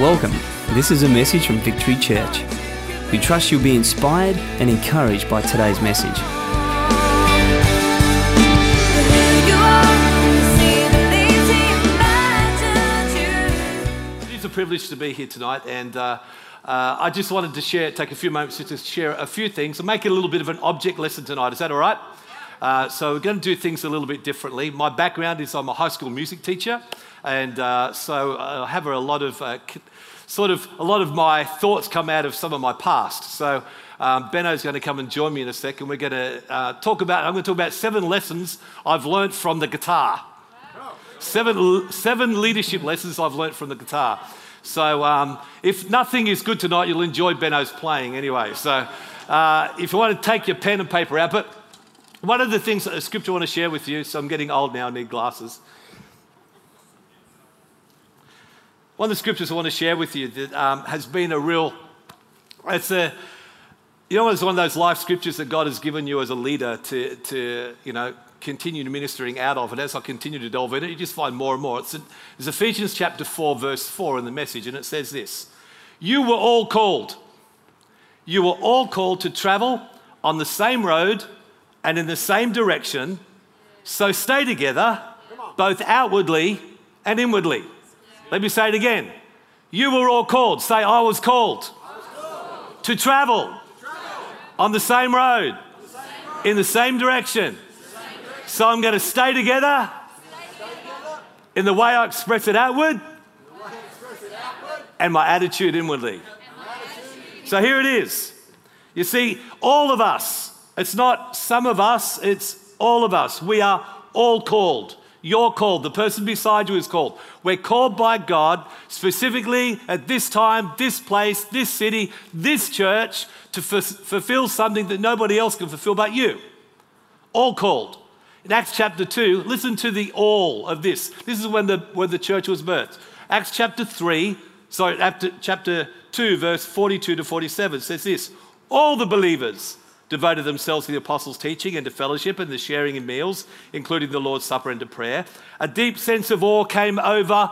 Welcome. This is a message from Victory Church. We trust you'll be inspired and encouraged by today's message. It is a privilege to be here tonight, and uh, uh, I just wanted to share, take a few moments to share a few things and make it a little bit of an object lesson tonight. Is that all right? Uh, so we're going to do things a little bit differently. My background is I'm a high school music teacher, and uh, so I have a lot of uh, sort of a lot of my thoughts come out of some of my past. So um, Benno's going to come and join me in a second. We're going to uh, talk about. I'm going to talk about seven lessons I've learned from the guitar. Seven, seven leadership lessons I've learnt from the guitar. So um, if nothing is good tonight, you'll enjoy Benno's playing anyway. So uh, if you want to take your pen and paper out, but one of the things that the scripture I want to share with you, so I'm getting old now, I need glasses. One of the scriptures I want to share with you that um, has been a real, it's a, you know, it's one of those life scriptures that God has given you as a leader to, to you know, continue ministering out of. And as I continue to delve in it, you just find more and more. It's, it's Ephesians chapter 4, verse 4 in the message, and it says this You were all called. You were all called to travel on the same road and in the same direction. So stay together, both outwardly and inwardly. Let me say it again. You were all called. Say, I was called, I was called. To, travel travel on the same road, the same road. in the same direction. So I'm going to stay together in the way I express it outward and my attitude inwardly. So here it is. You see, all of us, it's not some of us, it's all of us. We are all called. You're called. The person beside you is called. We're called by God specifically at this time, this place, this city, this church to f- fulfill something that nobody else can fulfill but you. All called. In Acts chapter 2, listen to the all of this. This is when the, when the church was birthed. Acts chapter 3, sorry, chapter 2, verse 42 to 47 says this All the believers devoted themselves to the apostles' teaching and to fellowship and the sharing in meals, including the Lord's Supper and to prayer. A deep sense of awe came over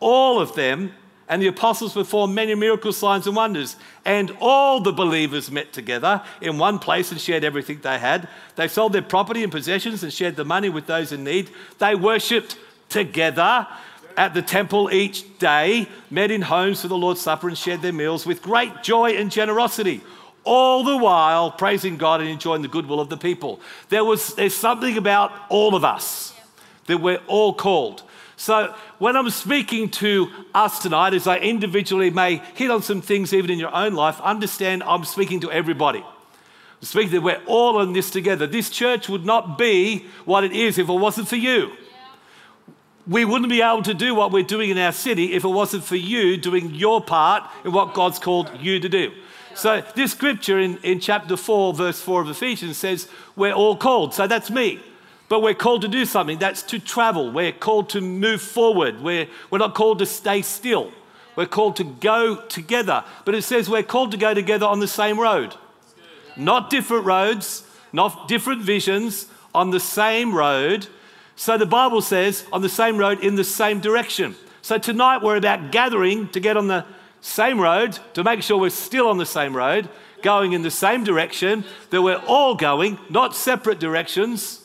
all of them, and the apostles performed many miracle signs and wonders. And all the believers met together in one place and shared everything they had. They sold their property and possessions and shared the money with those in need. They worshipped together at the temple each day, met in homes for the Lord's Supper, and shared their meals with great joy and generosity all the while praising God and enjoying the goodwill of the people. There was there's something about all of us that we're all called. So when I'm speaking to us tonight, as I individually may hit on some things even in your own life, understand I'm speaking to everybody. I'm speaking that we're all in this together. This church would not be what it is if it wasn't for you. We wouldn't be able to do what we're doing in our city if it wasn't for you doing your part in what God's called you to do. So, this scripture in, in chapter 4, verse 4 of Ephesians says, We're all called. So, that's me. But we're called to do something. That's to travel. We're called to move forward. We're, we're not called to stay still. We're called to go together. But it says we're called to go together on the same road. Not different roads, not different visions, on the same road. So the Bible says on the same road in the same direction. So tonight we're about gathering to get on the same road, to make sure we're still on the same road, going in the same direction, that we're all going, not separate directions,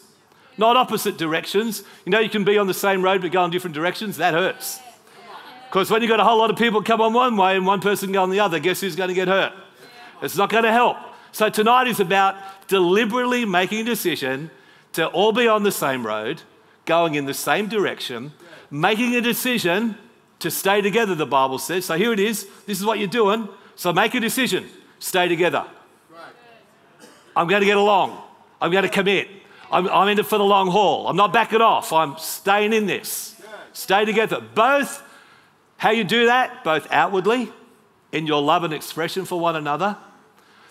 not opposite directions. You know, you can be on the same road but go in different directions. That hurts. Because when you've got a whole lot of people come on one way and one person go on the other, guess who's going to get hurt? It's not going to help. So tonight is about deliberately making a decision to all be on the same road, going in the same direction, making a decision to stay together, the Bible says. So here it is. This is what you're doing. So make a decision. Stay together. I'm going to get along. I'm going to commit. I'm, I'm in it for the long haul. I'm not backing off. I'm staying in this. Stay together. Both, how you do that, both outwardly, in your love and expression for one another,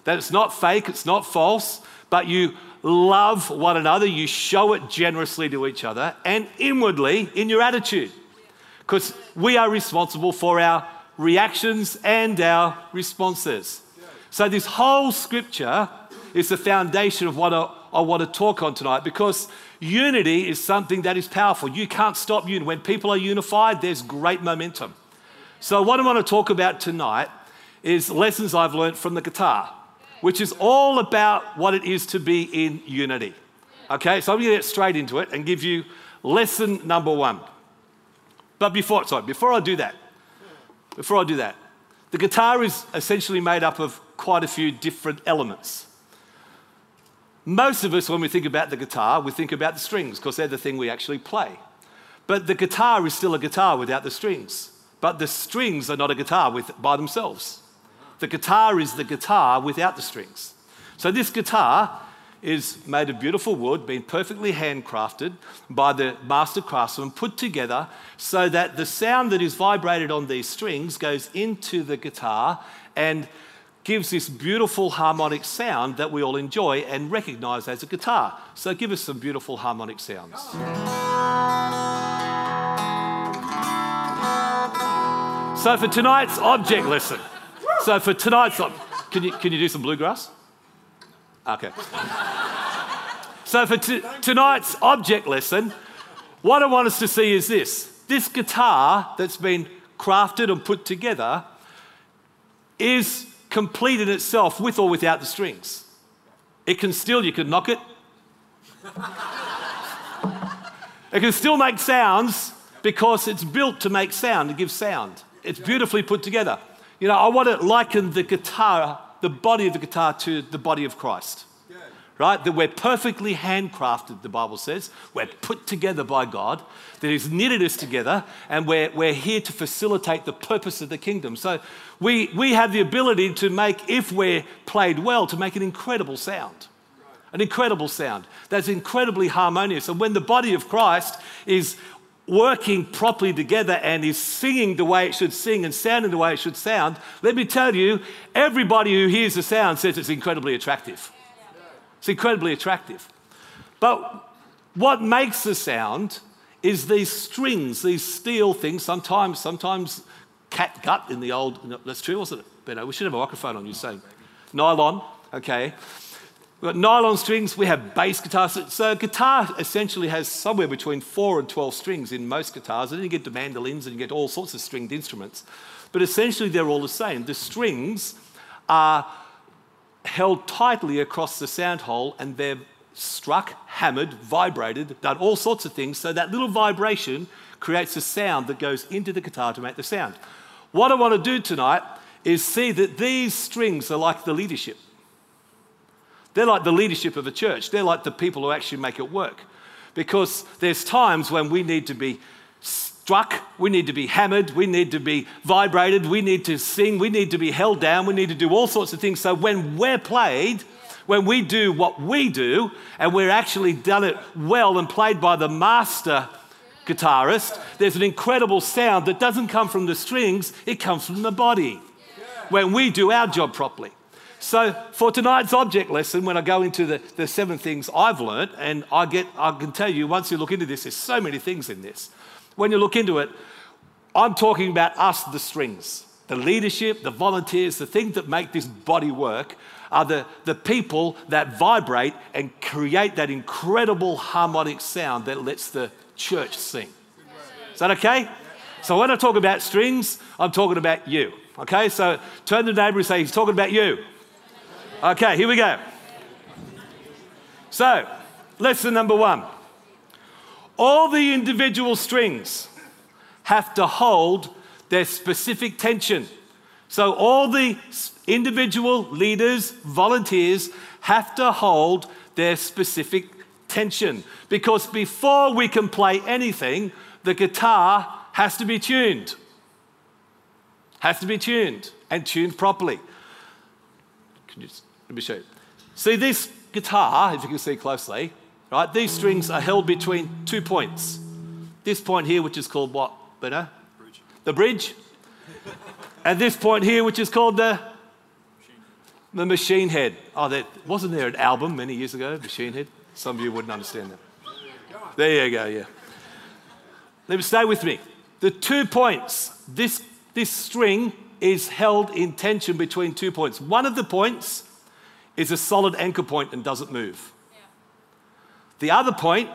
that it's not fake, it's not false, but you love one another, you show it generously to each other, and inwardly in your attitude. Because we are responsible for our reactions and our responses. So, this whole scripture is the foundation of what I, I want to talk on tonight because unity is something that is powerful. You can't stop unity. When people are unified, there's great momentum. So, what I want to talk about tonight is lessons I've learned from the guitar, which is all about what it is to be in unity. Okay, so I'm going to get straight into it and give you lesson number one. But before, sorry, before I do that, before I do that, the guitar is essentially made up of quite a few different elements. Most of us, when we think about the guitar, we think about the strings because they're the thing we actually play. But the guitar is still a guitar without the strings. But the strings are not a guitar with, by themselves. The guitar is the guitar without the strings. So this guitar is made of beautiful wood, been perfectly handcrafted by the master craftsman, put together so that the sound that is vibrated on these strings goes into the guitar and gives this beautiful harmonic sound that we all enjoy and recognize as a guitar. So give us some beautiful harmonic sounds. So for tonight's object lesson, so for tonight's, can you, can you do some bluegrass? Okay. So for t- tonight's object lesson, what I want us to see is this. This guitar that's been crafted and put together is complete in itself with or without the strings. It can still, you can knock it. it can still make sounds because it's built to make sound, to give sound. It's beautifully put together. You know, I want to liken the guitar, the body of the guitar, to the body of Christ. Right? That we're perfectly handcrafted, the Bible says. We're put together by God, that He's knitted us together, and we're, we're here to facilitate the purpose of the kingdom. So we, we have the ability to make, if we're played well, to make an incredible sound. An incredible sound that's incredibly harmonious. And when the body of Christ is working properly together and is singing the way it should sing and sounding the way it should sound, let me tell you, everybody who hears the sound says it's incredibly attractive. It's incredibly attractive. But what makes the sound is these strings, these steel things, sometimes, sometimes cat gut in the old, that's true, wasn't it? Benno, we should have a microphone on you saying nylon, okay. We've got nylon strings, we have bass guitars. So, guitar essentially has somewhere between 4 and 12 strings in most guitars. And then you get the mandolins and you get all sorts of stringed instruments. But essentially, they're all the same. The strings are held tightly across the sound hole and they're struck, hammered, vibrated, done all sorts of things. So, that little vibration creates a sound that goes into the guitar to make the sound. What I want to do tonight is see that these strings are like the leadership. They're like the leadership of a church. They're like the people who actually make it work. Because there's times when we need to be struck, we need to be hammered, we need to be vibrated, we need to sing, we need to be held down, we need to do all sorts of things. So when we're played, when we do what we do, and we're actually done it well and played by the master guitarist, there's an incredible sound that doesn't come from the strings, it comes from the body. When we do our job properly. So for tonight's object lesson, when I go into the, the seven things I've learned, and I get I can tell you once you look into this, there's so many things in this. When you look into it, I'm talking about us, the strings. The leadership, the volunteers, the things that make this body work are the, the people that vibrate and create that incredible harmonic sound that lets the church sing. Is that okay? So when I talk about strings, I'm talking about you. Okay, so turn to the neighbor and say, He's talking about you. Okay, here we go. So, lesson number one all the individual strings have to hold their specific tension. So, all the individual leaders, volunteers have to hold their specific tension. Because before we can play anything, the guitar has to be tuned. Has to be tuned and tuned properly. Can you let me show you. See this guitar, if you can see closely, right? These strings are held between two points. This point here, which is called what, Benno? Bridge. The bridge. and this point here, which is called the the machine head. Oh, there, wasn't there an album many years ago, Machine Head? Some of you wouldn't understand that. There you go, yeah. Let me stay with me. The two points, this, this string is held in tension between two points. One of the points is a solid anchor point and doesn't move. The other point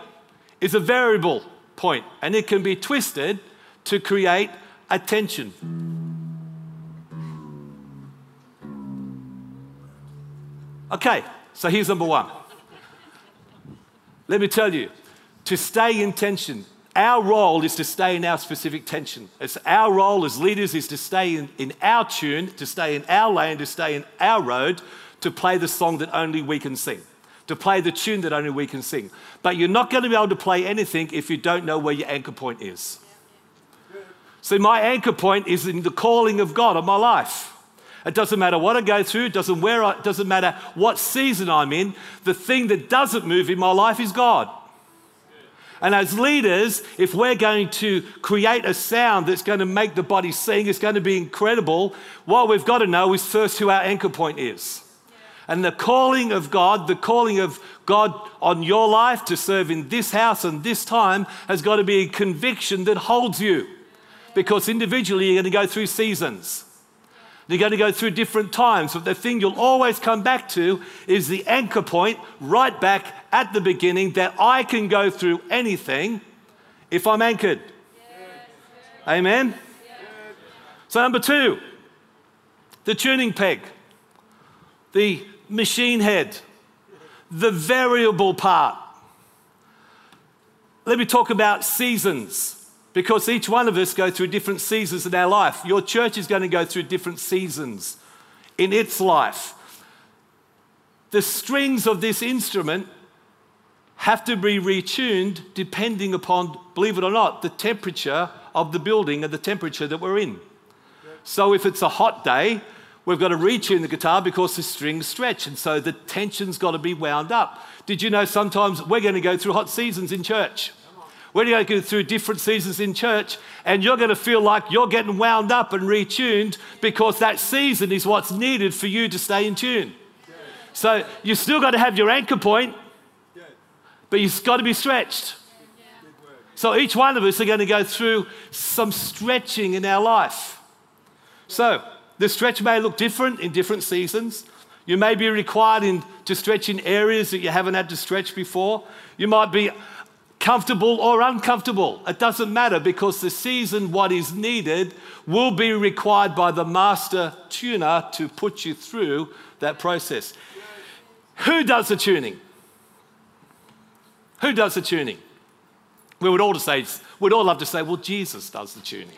is a variable point, and it can be twisted to create attention. Okay, so here's number one. Let me tell you, to stay in tension, our role is to stay in our specific tension. It's our role as leaders is to stay in, in our tune, to stay in our lane, to stay in our road, to play the song that only we can sing to play the tune that only we can sing. But you're not going to be able to play anything if you don't know where your anchor point is. See, my anchor point is in the calling of God on my life. It doesn't matter what I go through, it doesn't, where I, it doesn't matter what season I'm in. The thing that doesn't move in my life is God. And as leaders, if we're going to create a sound that's going to make the body sing, it's going to be incredible, what we've got to know is first who our anchor point is. And the calling of God, the calling of God on your life to serve in this house and this time has got to be a conviction that holds you. Because individually, you're going to go through seasons. You're going to go through different times, but the thing you'll always come back to is the anchor point right back at the beginning that I can go through anything if I'm anchored. Amen? So, number two, the tuning peg, the machine head, the variable part. Let me talk about seasons. Because each one of us go through different seasons in our life. Your church is going to go through different seasons in its life. The strings of this instrument have to be retuned depending upon, believe it or not, the temperature of the building and the temperature that we're in. So if it's a hot day, we've got to retune the guitar because the strings stretch, and so the tension's got to be wound up. Did you know sometimes we're going to go through hot seasons in church? We're going to go through different seasons in church, and you're going to feel like you're getting wound up and retuned because that season is what's needed for you to stay in tune. So you still got to have your anchor point, but you've got to be stretched. So each one of us are going to go through some stretching in our life. So the stretch may look different in different seasons. You may be required in, to stretch in areas that you haven't had to stretch before. You might be comfortable or uncomfortable. It doesn't matter because the season, what is needed, will be required by the master tuner to put you through that process. Who does the tuning? Who does the tuning? We would all say, we'd all love to say, well, Jesus does the tuning.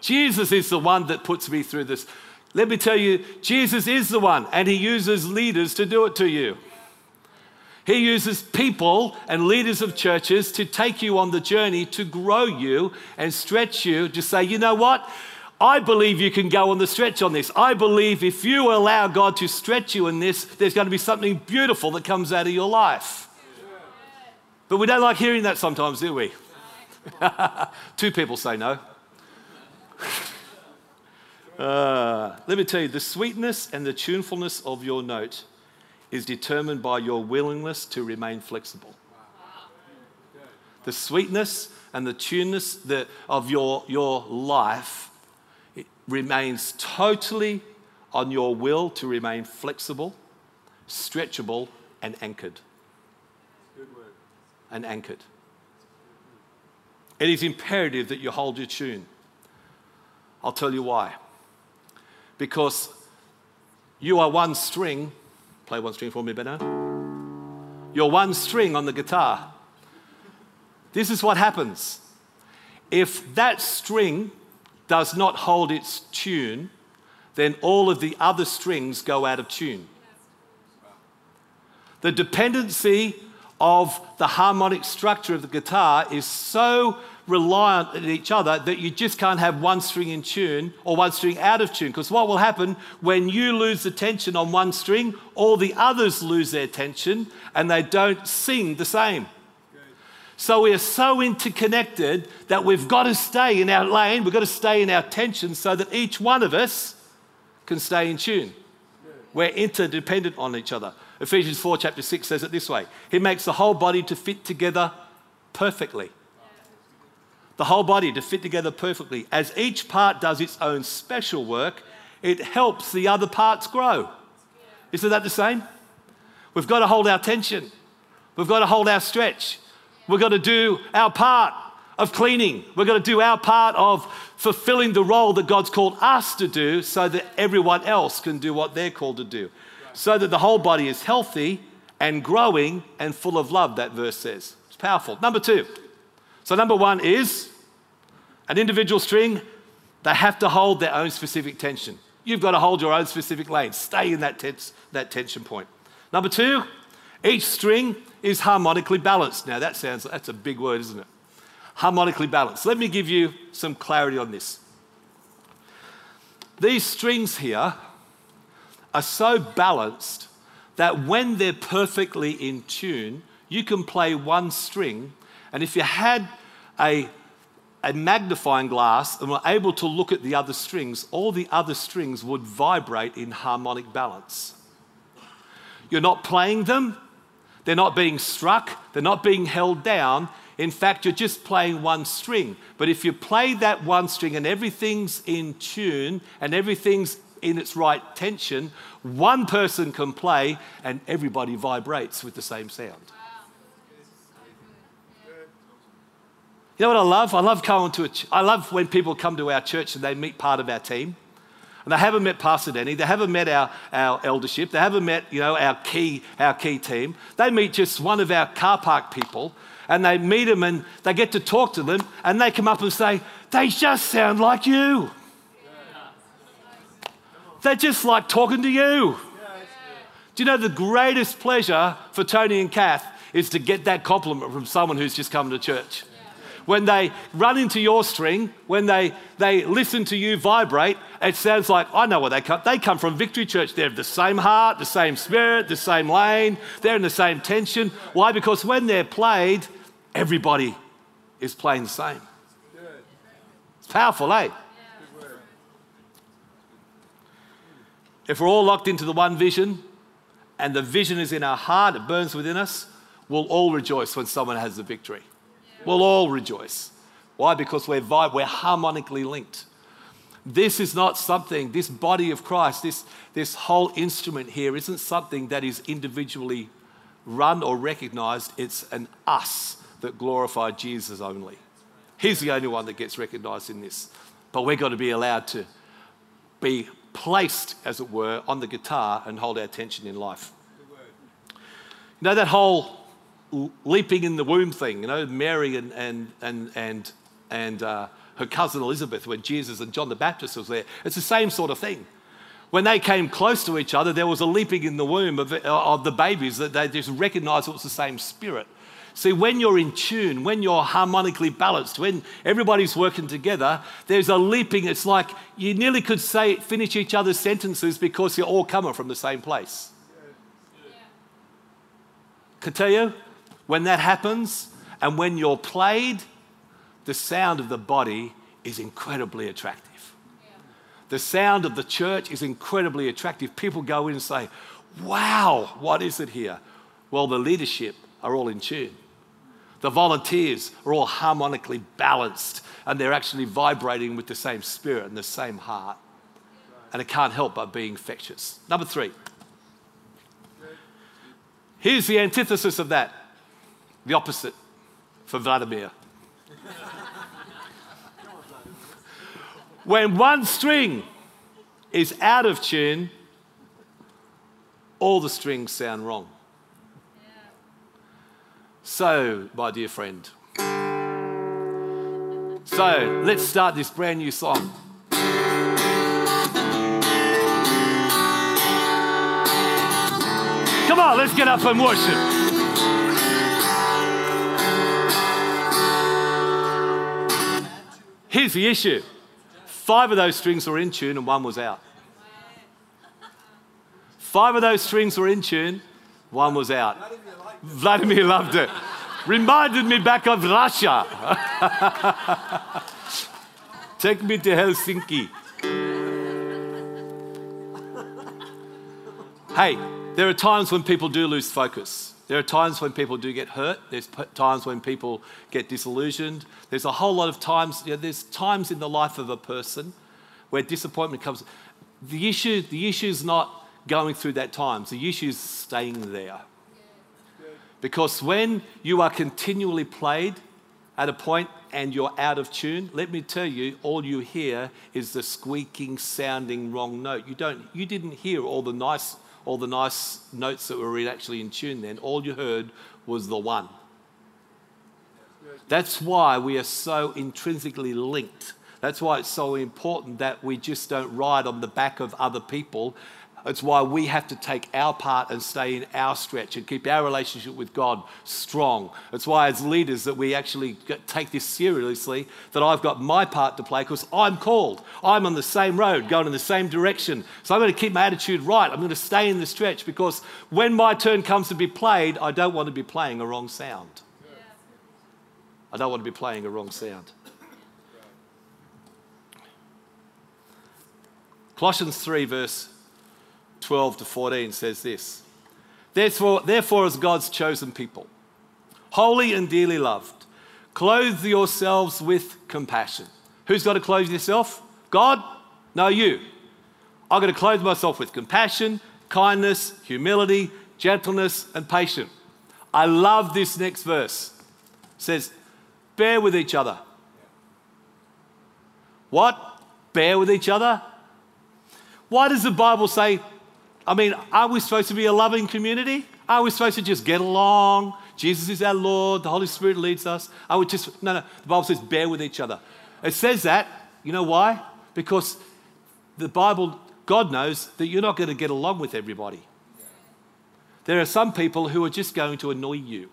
Jesus is the one that puts me through this. Let me tell you, Jesus is the one, and he uses leaders to do it to you. He uses people and leaders of churches to take you on the journey to grow you and stretch you to say, you know what? I believe you can go on the stretch on this. I believe if you allow God to stretch you in this, there's going to be something beautiful that comes out of your life. But we don't like hearing that sometimes, do we? Two people say no. Uh, let me tell you the sweetness and the tunefulness of your note is determined by your willingness to remain flexible. The sweetness and the tuneness of your, your life remains totally on your will to remain flexible, stretchable, and anchored. And anchored. It is imperative that you hold your tune. I'll tell you why. Because you are one string Play one string for me, Benno. Your one string on the guitar. This is what happens. If that string does not hold its tune, then all of the other strings go out of tune. The dependency of the harmonic structure of the guitar is so reliant on each other that you just can't have one string in tune or one string out of tune. Because what will happen when you lose the tension on one string, all the others lose their tension and they don't sing the same. So we are so interconnected that we've got to stay in our lane, we've got to stay in our tension so that each one of us can stay in tune. We're interdependent on each other. Ephesians 4, chapter 6 says it this way He makes the whole body to fit together perfectly the whole body to fit together perfectly. As each part does its own special work, it helps the other parts grow. Isn't that the same? We've got to hold our tension. We've got to hold our stretch. We've got to do our part of cleaning. We've got to do our part of fulfilling the role that God's called us to do so that everyone else can do what they're called to do. so that the whole body is healthy and growing and full of love, that verse says. It's powerful. Number two. So, number one is an individual string, they have to hold their own specific tension. You've got to hold your own specific lane. Stay in that, tens- that tension point. Number two, each string is harmonically balanced. Now, that sounds, that's a big word, isn't it? Harmonically balanced. Let me give you some clarity on this. These strings here are so balanced that when they're perfectly in tune, you can play one string, and if you had a, a magnifying glass and were able to look at the other strings, all the other strings would vibrate in harmonic balance. You're not playing them, they're not being struck, they're not being held down. In fact, you're just playing one string. But if you play that one string and everything's in tune and everything's in its right tension, one person can play and everybody vibrates with the same sound. You know what I love? I love coming to a ch- I love when people come to our church and they meet part of our team. And they haven't met Pastor Denny, they haven't met our, our eldership, they haven't met, you know, our key, our key team. They meet just one of our car park people and they meet them and they get to talk to them and they come up and say, they just sound like you. They're just like talking to you. Do you know the greatest pleasure for Tony and Kath is to get that compliment from someone who's just come to church? When they run into your string, when they, they listen to you vibrate, it sounds like, I know where they come. They come from Victory Church. They're the same heart, the same spirit, the same lane. They're in the same tension. Why? Because when they're played, everybody is playing the same. It's powerful, eh? If we're all locked into the one vision and the vision is in our heart, it burns within us, we'll all rejoice when someone has the victory. We'll all rejoice. Why? Because we're, vi- we're harmonically linked. This is not something, this body of Christ, this, this whole instrument here isn't something that is individually run or recognized. It's an us that glorify Jesus only. He's the only one that gets recognized in this. But we've got to be allowed to be placed, as it were, on the guitar and hold our tension in life. You know, that whole leaping in the womb thing, you know, Mary and, and, and, and, and uh, her cousin Elizabeth, when Jesus and John the Baptist was there. It's the same sort of thing. When they came close to each other, there was a leaping in the womb of, of the babies that they just recognized it was the same spirit. See, when you're in tune, when you're harmonically balanced, when everybody's working together, there's a leaping. It's like you nearly could say, finish each other's sentences because you're all coming from the same place. Can tell you, when that happens and when you're played, the sound of the body is incredibly attractive. The sound of the church is incredibly attractive. People go in and say, Wow, what is it here? Well, the leadership are all in tune. The volunteers are all harmonically balanced and they're actually vibrating with the same spirit and the same heart. And it can't help but be infectious. Number three. Here's the antithesis of that the opposite for Vladimir. when one string is out of tune, all the strings sound wrong. So, my dear friend, so let's start this brand new song. Come on, let's get up and worship. Here's the issue five of those strings were in tune and one was out. Five of those strings were in tune, one was out. Vladimir loved it. Reminded me back of Russia. Take me to Helsinki. Hey, there are times when people do lose focus. There are times when people do get hurt. There's times when people get disillusioned. There's a whole lot of times, you know, there's times in the life of a person where disappointment comes. The issue, the issue is not going through that time. The issue is staying there. Because when you are continually played at a point and you're out of tune, let me tell you, all you hear is the squeaking, sounding wrong note. You don't, you didn't hear all the nice, all the nice notes that were actually in tune then. All you heard was the one. That's why we are so intrinsically linked. That's why it's so important that we just don't ride on the back of other people it's why we have to take our part and stay in our stretch and keep our relationship with God strong. It's why, as leaders, that we actually take this seriously. That I've got my part to play because I'm called. I'm on the same road, going in the same direction. So I'm going to keep my attitude right. I'm going to stay in the stretch because when my turn comes to be played, I don't want to be playing a wrong sound. I don't want to be playing a wrong sound. Colossians 3, verse 12 to 14 says this Therefore, therefore as God's chosen people, holy and dearly loved, clothe yourselves with compassion. Who's got to clothe yourself? God? No, you. I've got to clothe myself with compassion, kindness, humility, gentleness, and patience. I love this next verse. It says, bear with each other. What? Bear with each other? Why does the Bible say I mean, are we supposed to be a loving community? Are we supposed to just get along? Jesus is our Lord, the Holy Spirit leads us. Are we just, no, no, the Bible says bear with each other. It says that, you know why? Because the Bible, God knows that you're not going to get along with everybody. There are some people who are just going to annoy you.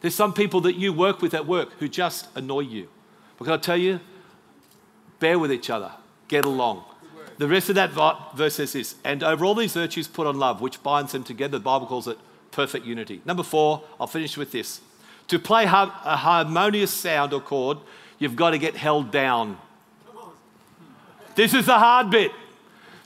There's some people that you work with at work who just annoy you. But can I tell you? Bear with each other, get along. The rest of that verse says this, and over all these virtues put on love, which binds them together. The Bible calls it perfect unity. Number four, I'll finish with this. To play a harmonious sound or chord, you've got to get held down. This is the hard bit.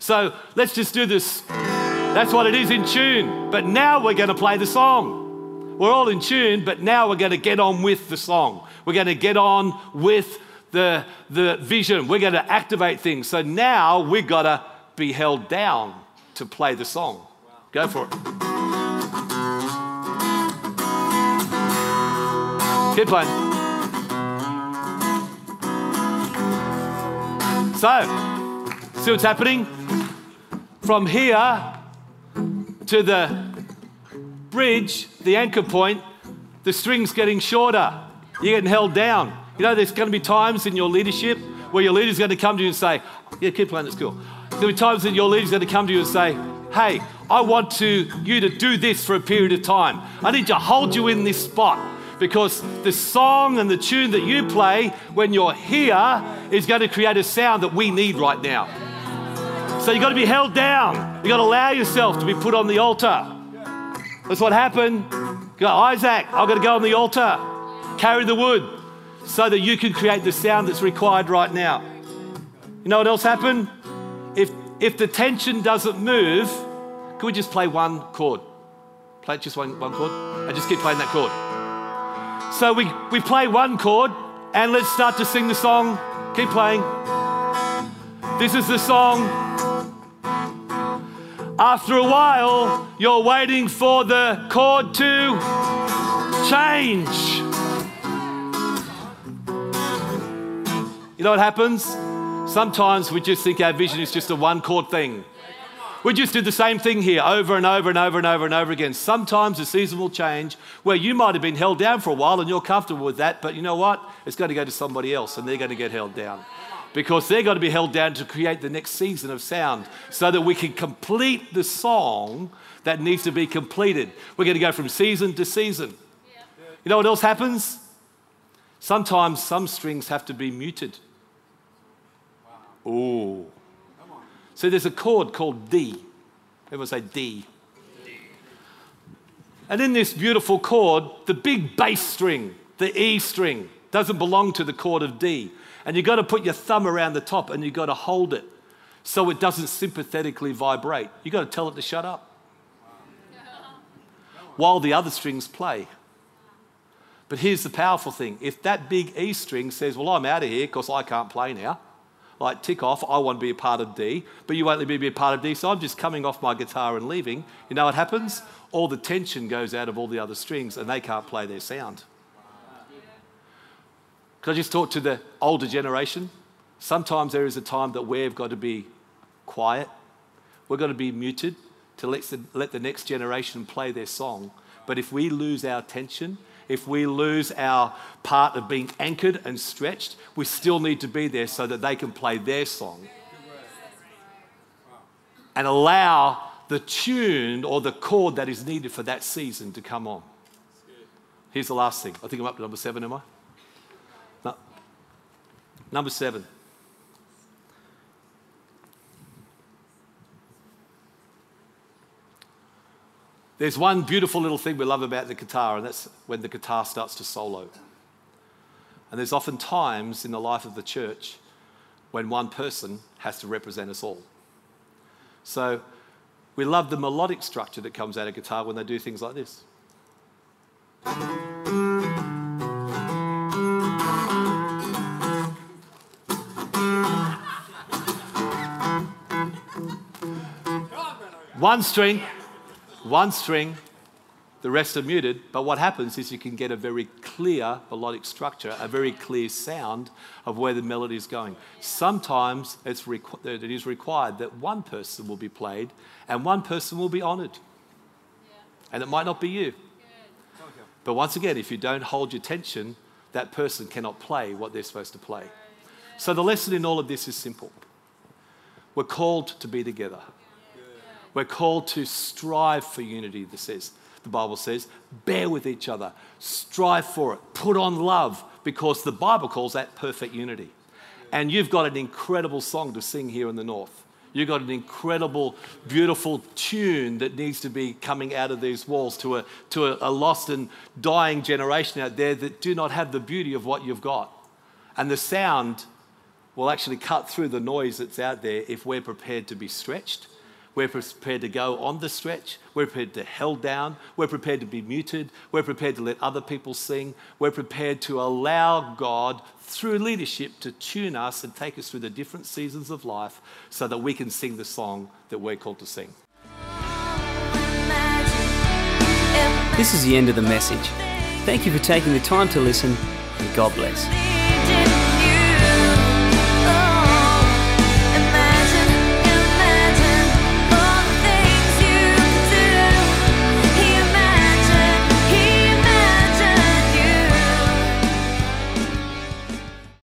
So let's just do this. That's what it is in tune. But now we're going to play the song. We're all in tune, but now we're going to get on with the song. We're going to get on with the, the vision. We're going to activate things. So now we've got to be held down to play the song. Go for it. Keep playing. So, see what's happening? From here to the bridge, the anchor point, the string's getting shorter. You're getting held down. You know, there's going to be times in your leadership where your leader's going to come to you and say, Yeah, keep playing, it's cool. There's going to be times that your leader's going to come to you and say, Hey, I want to, you to do this for a period of time. I need to hold you in this spot because the song and the tune that you play when you're here is going to create a sound that we need right now. So you've got to be held down. You've got to allow yourself to be put on the altar. That's what happened. Go, Isaac, I've got to go on the altar, carry the wood so that you can create the sound that's required right now. You know what else happened? If, if the tension doesn't move, can we just play one chord? Play just one, one chord and just keep playing that chord. So we, we play one chord and let's start to sing the song. Keep playing. This is the song. After a while, you're waiting for the chord to change. You know what happens? Sometimes we just think our vision is just a one chord thing. We just do the same thing here over and over and over and over and over again. Sometimes the season will change where you might have been held down for a while and you're comfortable with that, but you know what? It's going to go to somebody else and they're going to get held down because they're going to be held down to create the next season of sound so that we can complete the song that needs to be completed. We're going to go from season to season. You know what else happens? Sometimes some strings have to be muted. Oh. So there's a chord called D. Everyone say D. D. And in this beautiful chord, the big bass string, the E string, doesn't belong to the chord of D. And you've got to put your thumb around the top and you've got to hold it so it doesn't sympathetically vibrate. You've got to tell it to shut up while the other strings play. But here's the powerful thing if that big E string says, Well, I'm out of here because I can't play now, like tick off, I want to be a part of D, but you won't let me be a part of D, so I'm just coming off my guitar and leaving. You know what happens? All the tension goes out of all the other strings and they can't play their sound. Could I just talk to the older generation? Sometimes there is a time that we've got to be quiet. We're going to be muted to let the, let the next generation play their song. But if we lose our attention, if we lose our part of being anchored and stretched, we still need to be there so that they can play their song and allow the tune or the chord that is needed for that season to come on. Here's the last thing. I think I'm up to number seven, am I? No. Number seven. There's one beautiful little thing we love about the guitar, and that's when the guitar starts to solo. And there's often times in the life of the church when one person has to represent us all. So we love the melodic structure that comes out of guitar when they do things like this. One string, one string, the rest are muted, but what happens is you can get a very clear melodic structure, a very clear sound of where the melody is going. Sometimes it's requ- it is required that one person will be played and one person will be honoured. And it might not be you. But once again, if you don't hold your tension, that person cannot play what they're supposed to play. So the lesson in all of this is simple. We're called to be together. We're called to strive for unity, the, says, the Bible says. Bear with each other, strive for it, put on love, because the Bible calls that perfect unity. And you've got an incredible song to sing here in the North. You've got an incredible, beautiful tune that needs to be coming out of these walls to a, to a, a lost and dying generation out there that do not have the beauty of what you've got. And the sound will actually cut through the noise that's out there if we're prepared to be stretched we're prepared to go on the stretch. We're prepared to held down. We're prepared to be muted. We're prepared to let other people sing. We're prepared to allow God, through leadership, to tune us and take us through the different seasons of life so that we can sing the song that we're called to sing. This is the end of the message. Thank you for taking the time to listen, and God bless.